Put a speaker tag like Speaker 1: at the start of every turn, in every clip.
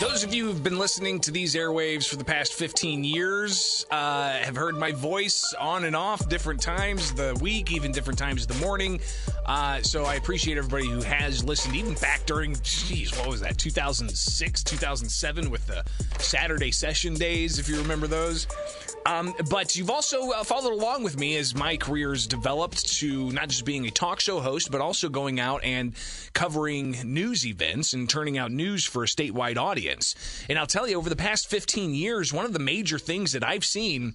Speaker 1: Those of you who've been listening to these airwaves for the past 15 years uh, have heard my voice on and off different times the week, even different times of the morning. Uh, so I appreciate everybody who has listened, even back during, geez, what was that, 2006, 2007 with the Saturday session days, if you remember those. Um, but you've also uh, followed along with me as my career's developed to not just being a talk show host, but also going out and covering news events and turning out news for a statewide audience. And I'll tell you, over the past 15 years, one of the major things that I've seen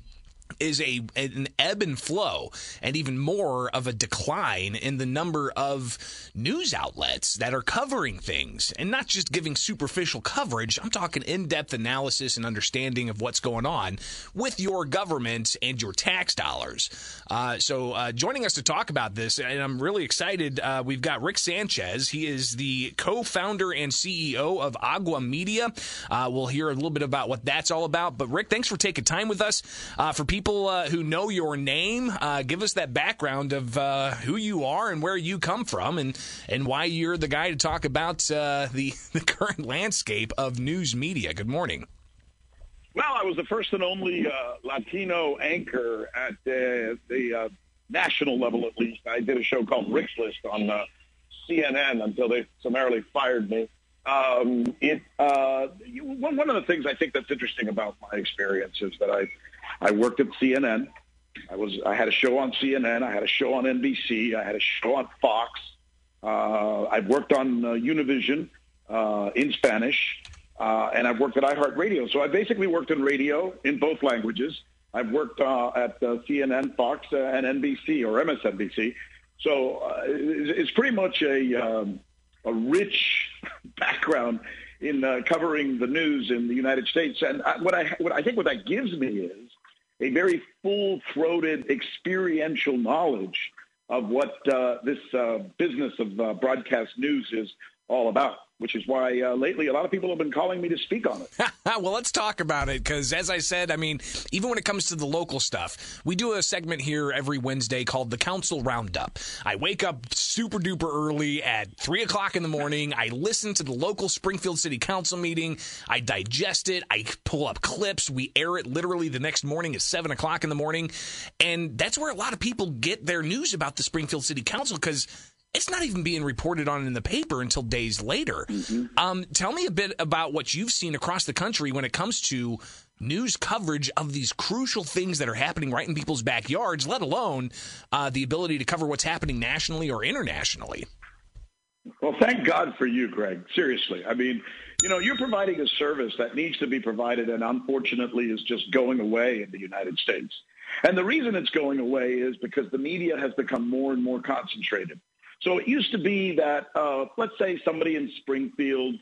Speaker 1: is a an ebb and flow and even more of a decline in the number of news outlets that are covering things and not just giving superficial coverage. I'm talking in-depth analysis and understanding of what's going on with your government and your tax dollars. Uh, so uh, joining us to talk about this and i'm really excited uh, we've got rick sanchez. He is the co-founder and ceo of agua media. Uh, we'll hear a little bit about what that's all about. But rick thanks for taking time with us uh, for people people uh, who know your name, uh, give us that background of uh, who you are and where you come from, and and why you're the guy to talk about uh, the the current landscape of news media. Good morning.
Speaker 2: Well, I was the first and only uh, Latino anchor at the national level, at least. I did a show called Rick's List on CNN until they summarily fired me. Um, it uh, one of the things I think that's interesting about my experience is that I I worked at CNN. I was I had a show on CNN. I had a show on NBC. I had a show on Fox. Uh, I've worked on uh, Univision uh, in Spanish, uh, and I've worked at iHeartRadio. So I basically worked in radio in both languages. I've worked uh, at uh, CNN, Fox, and NBC or MSNBC. So it's pretty much a um, a rich background in covering the news in the United States. And I, what I what I think what that gives me is a very full-throated experiential knowledge of what uh, this uh, business of uh, broadcast news is all about which is why uh, lately a lot of people have been calling me to speak on it.
Speaker 1: well, let's talk about it because, as I said, I mean, even when it comes to the local stuff, we do a segment here every Wednesday called the Council Roundup. I wake up super duper early at three o'clock in the morning. I listen to the local Springfield City Council meeting. I digest it. I pull up clips. We air it literally the next morning at seven o'clock in the morning, and that's where a lot of people get their news about the Springfield City Council because it's not even being reported on in the paper until days later. Mm-hmm. Um, tell me a bit about what you've seen across the country when it comes to news coverage of these crucial things that are happening right in people's backyards, let alone uh, the ability to cover what's happening nationally or internationally.
Speaker 2: Well, thank God for you, Greg. Seriously. I mean, you know, you're providing a service that needs to be provided and unfortunately is just going away in the United States. And the reason it's going away is because the media has become more and more concentrated. So it used to be that, uh, let's say somebody in Springfield,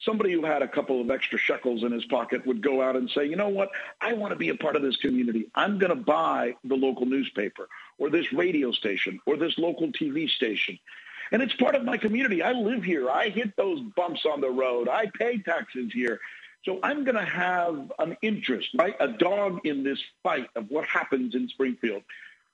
Speaker 2: somebody who had a couple of extra shekels in his pocket would go out and say, you know what, I want to be a part of this community. I'm going to buy the local newspaper or this radio station or this local TV station. And it's part of my community. I live here. I hit those bumps on the road. I pay taxes here. So I'm going to have an interest, right? A dog in this fight of what happens in Springfield.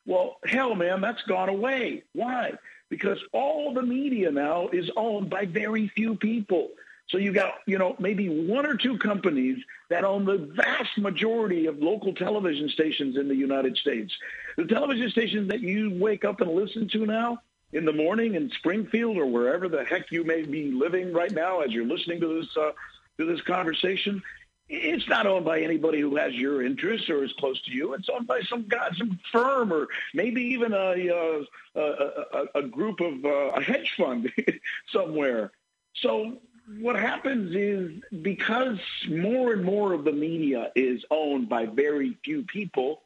Speaker 2: Well, hell, man, that's gone away. Why? because all the media now is owned by very few people. So you got, you know, maybe one or two companies that own the vast majority of local television stations in the United States. The television stations that you wake up and listen to now in the morning in Springfield or wherever the heck you may be living right now as you're listening to this uh, to this conversation, it's not owned by anybody who has your interests or is close to you. It's owned by some guy, some firm, or maybe even a uh, a, a, a, group of uh, a hedge fund somewhere. So what happens is because more and more of the media is owned by very few people,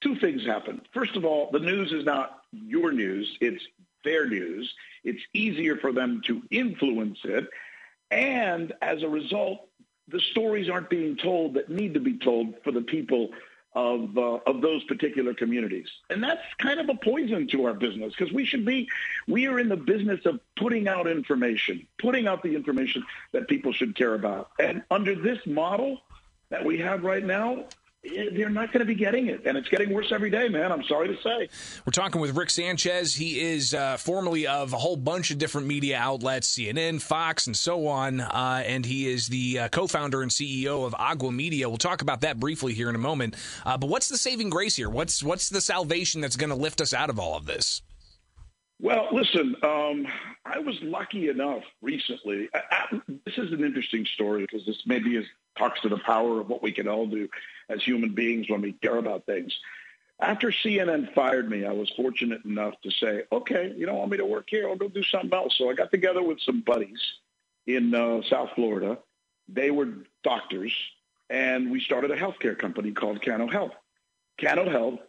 Speaker 2: two things happen. First of all, the news is not your news; it's their news. It's easier for them to influence it. And as a result, the stories aren't being told that need to be told for the people of uh, of those particular communities, and that's kind of a poison to our business because we should be we are in the business of putting out information, putting out the information that people should care about, and under this model that we have right now, they're not going to be getting it. And it's getting worse every day, man. I'm sorry to say.
Speaker 1: We're talking with Rick Sanchez. He is uh, formerly of a whole bunch of different media outlets, CNN, Fox, and so on. Uh, and he is the uh, co founder and CEO of Agua Media. We'll talk about that briefly here in a moment. Uh, but what's the saving grace here? What's, what's the salvation that's going to lift us out of all of this?
Speaker 2: Well, listen, um, I was lucky enough recently. I, I, this is an interesting story because this maybe is, talks to the power of what we can all do as human beings when we care about things. After CNN fired me, I was fortunate enough to say, okay, you don't want me to work here, I'll go do something else. So I got together with some buddies in uh, South Florida. They were doctors, and we started a healthcare company called Cano Health. Cano Health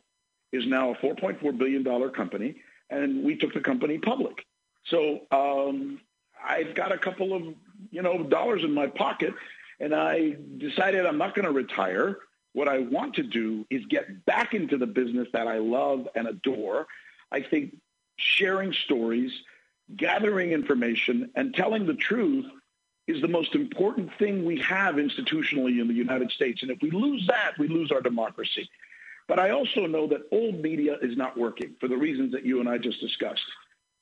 Speaker 2: is now a $4.4 billion company, and we took the company public. So um, I've got a couple of, you know, dollars in my pocket, and I decided I'm not going to retire. What I want to do is get back into the business that I love and adore. I think sharing stories, gathering information, and telling the truth is the most important thing we have institutionally in the United States. And if we lose that, we lose our democracy. But I also know that old media is not working for the reasons that you and I just discussed.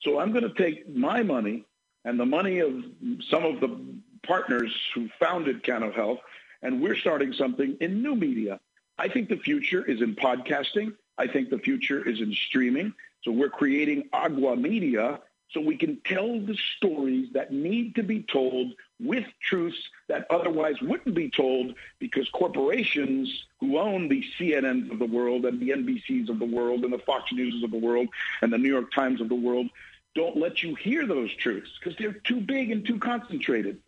Speaker 2: So I'm going to take my money and the money of some of the partners who founded Cano Health and we're starting something in new media. I think the future is in podcasting. I think the future is in streaming. So we're creating Agua Media so we can tell the stories that need to be told with truths that otherwise wouldn't be told because corporations who own the CNNs of the world and the NBCs of the world and the Fox News of the world and the New York Times of the world don't let you hear those truths because they're too big and too concentrated.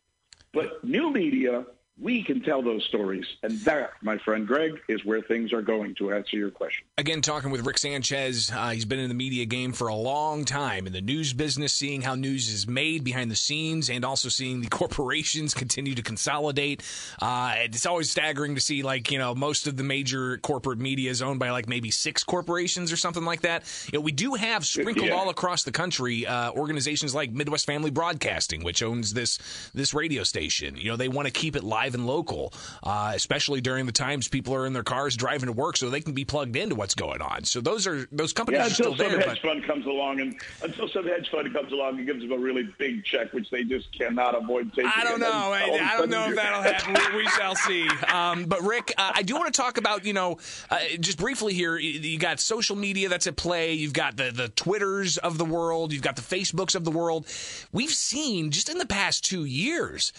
Speaker 2: But new media we can tell those stories. And that, my friend Greg, is where things are going to answer your question.
Speaker 1: Again, talking with Rick Sanchez. Uh, he's been in the media game for a long time in the news business, seeing how news is made behind the scenes and also seeing the corporations continue to consolidate. Uh, it's always staggering to see, like, you know, most of the major corporate media is owned by like maybe six corporations or something like that. You know, we do have sprinkled yeah. all across the country uh, organizations like Midwest Family Broadcasting, which owns this, this radio station. You know, they want to keep it live live and local, uh, especially during the times people are in their cars driving to work, so they can be plugged into what's going on. So those are those companies
Speaker 2: yeah,
Speaker 1: are still
Speaker 2: there.
Speaker 1: Until
Speaker 2: some hedge but... fund comes along, and until some hedge fund comes along and gives them a really big check, which they just cannot avoid taking.
Speaker 1: I don't know. I, I don't know if that'll happen. we, shall see. Um, but Rick, uh, I do want to talk about you know uh, just briefly here. You got social media that's at play. You've got the the Twitters of the world. You've got the Facebooks of the world. We've seen just in the past two years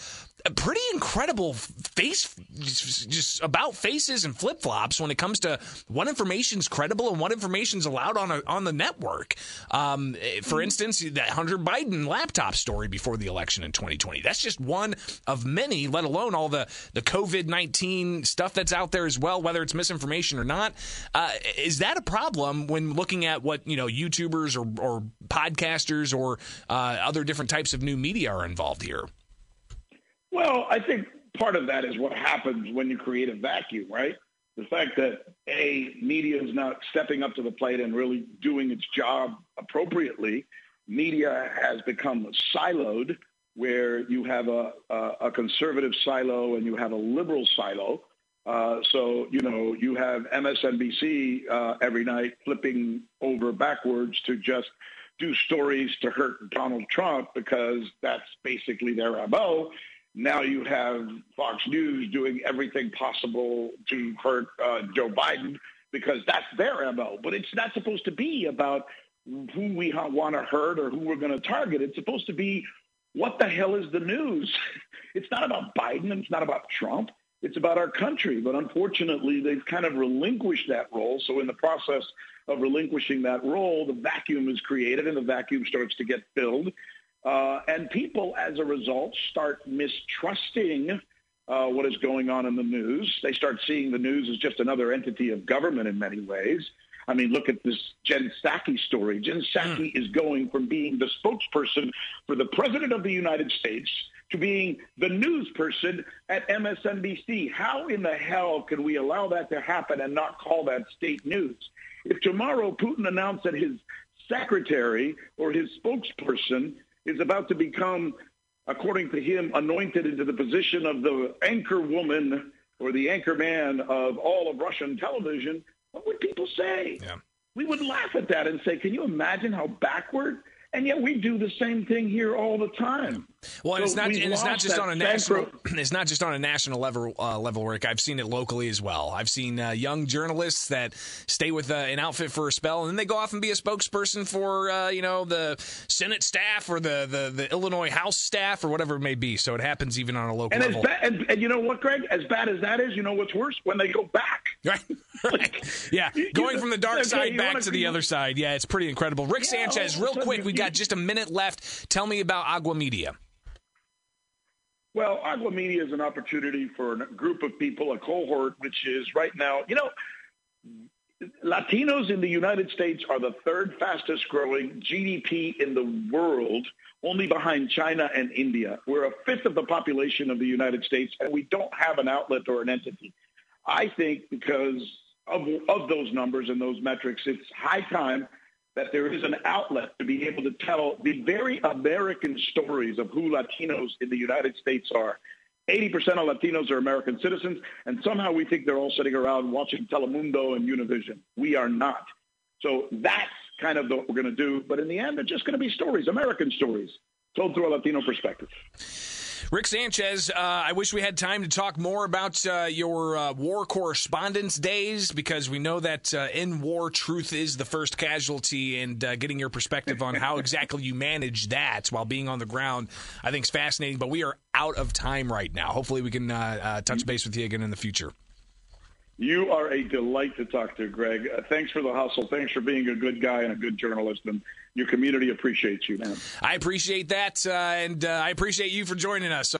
Speaker 1: pretty incredible face just about faces and flip flops when it comes to what information's credible and what information's allowed on a, on the network. Um, for instance, that Hunter Biden laptop story before the election in 2020. That's just one of many. Let alone all the the COVID 19 stuff that's out there as well, whether it's misinformation or not. Uh, is that a problem when looking at what you know YouTubers or, or podcasters or uh, other different types of new media are involved here?
Speaker 2: Well, I think part of that is what happens when you create a vacuum, right? The fact that a media is not stepping up to the plate and really doing its job appropriately. Media has become siloed, where you have a, a, a conservative silo and you have a liberal silo. Uh, so, you know, you have MSNBC uh, every night flipping over backwards to just do stories to hurt Donald Trump because that's basically their MO. Now you have Fox News doing everything possible to hurt uh, Joe Biden because that's their MO. But it's not supposed to be about who we want to hurt or who we're going to target. It's supposed to be what the hell is the news? It's not about Biden. and It's not about Trump. It's about our country. But unfortunately, they've kind of relinquished that role. So in the process of relinquishing that role, the vacuum is created and the vacuum starts to get filled. Uh, and people, as a result, start mistrusting uh, what is going on in the news. They start seeing the news as just another entity of government in many ways. I mean, look at this Jen Psaki story. Jen Psaki mm. is going from being the spokesperson for the President of the United States to being the news person at MSNBC. How in the hell can we allow that to happen and not call that state news? If tomorrow Putin announced that his secretary or his spokesperson is about to become, according to him, anointed into the position of the anchor woman or the anchor man of all of Russian television, what would people say? Yeah. We would laugh at that and say, can you imagine how backward and yet we do the same thing here all the time.
Speaker 1: Well, and so it's not and it's not just on a national it's not just on a national level uh, level Rick. I've seen it locally as well. I've seen uh, young journalists that stay with uh, an outfit for a spell and then they go off and be a spokesperson for uh, you know the Senate staff or the, the, the Illinois House staff or whatever it may be. So it happens even on a local
Speaker 2: and
Speaker 1: level.
Speaker 2: Bad, and, and you know what, Greg? As bad as that is, you know what's worse when they go back.
Speaker 1: Right. like, yeah, going from the dark side back to the other side. Yeah, it's pretty incredible. Rick yeah, Sanchez, real quick, we got just a minute left. Tell me about Agua Media.
Speaker 2: Well, Agua Media is an opportunity for a group of people, a cohort, which is right now, you know, Latinos in the United States are the third fastest growing GDP in the world, only behind China and India. We're a fifth of the population of the United States, and we don't have an outlet or an entity. I think because of, of those numbers and those metrics, it's high time that there is an outlet to be able to tell the very American stories of who Latinos in the United States are. 80% of Latinos are American citizens, and somehow we think they're all sitting around watching Telemundo and Univision. We are not. So that's kind of what we're going to do. But in the end, they're just going to be stories, American stories, told through a Latino perspective.
Speaker 1: Rick Sanchez, uh, I wish we had time to talk more about uh, your uh, war correspondence days because we know that uh, in war, truth is the first casualty, and uh, getting your perspective on how exactly you manage that while being on the ground, I think is fascinating. But we are out of time right now. Hopefully, we can uh, touch base with you again in the future.
Speaker 2: You are a delight to talk to, Greg. Thanks for the hustle. Thanks for being a good guy and a good journalist. And your community appreciates you, man.
Speaker 1: I appreciate that. Uh, and uh, I appreciate you for joining us.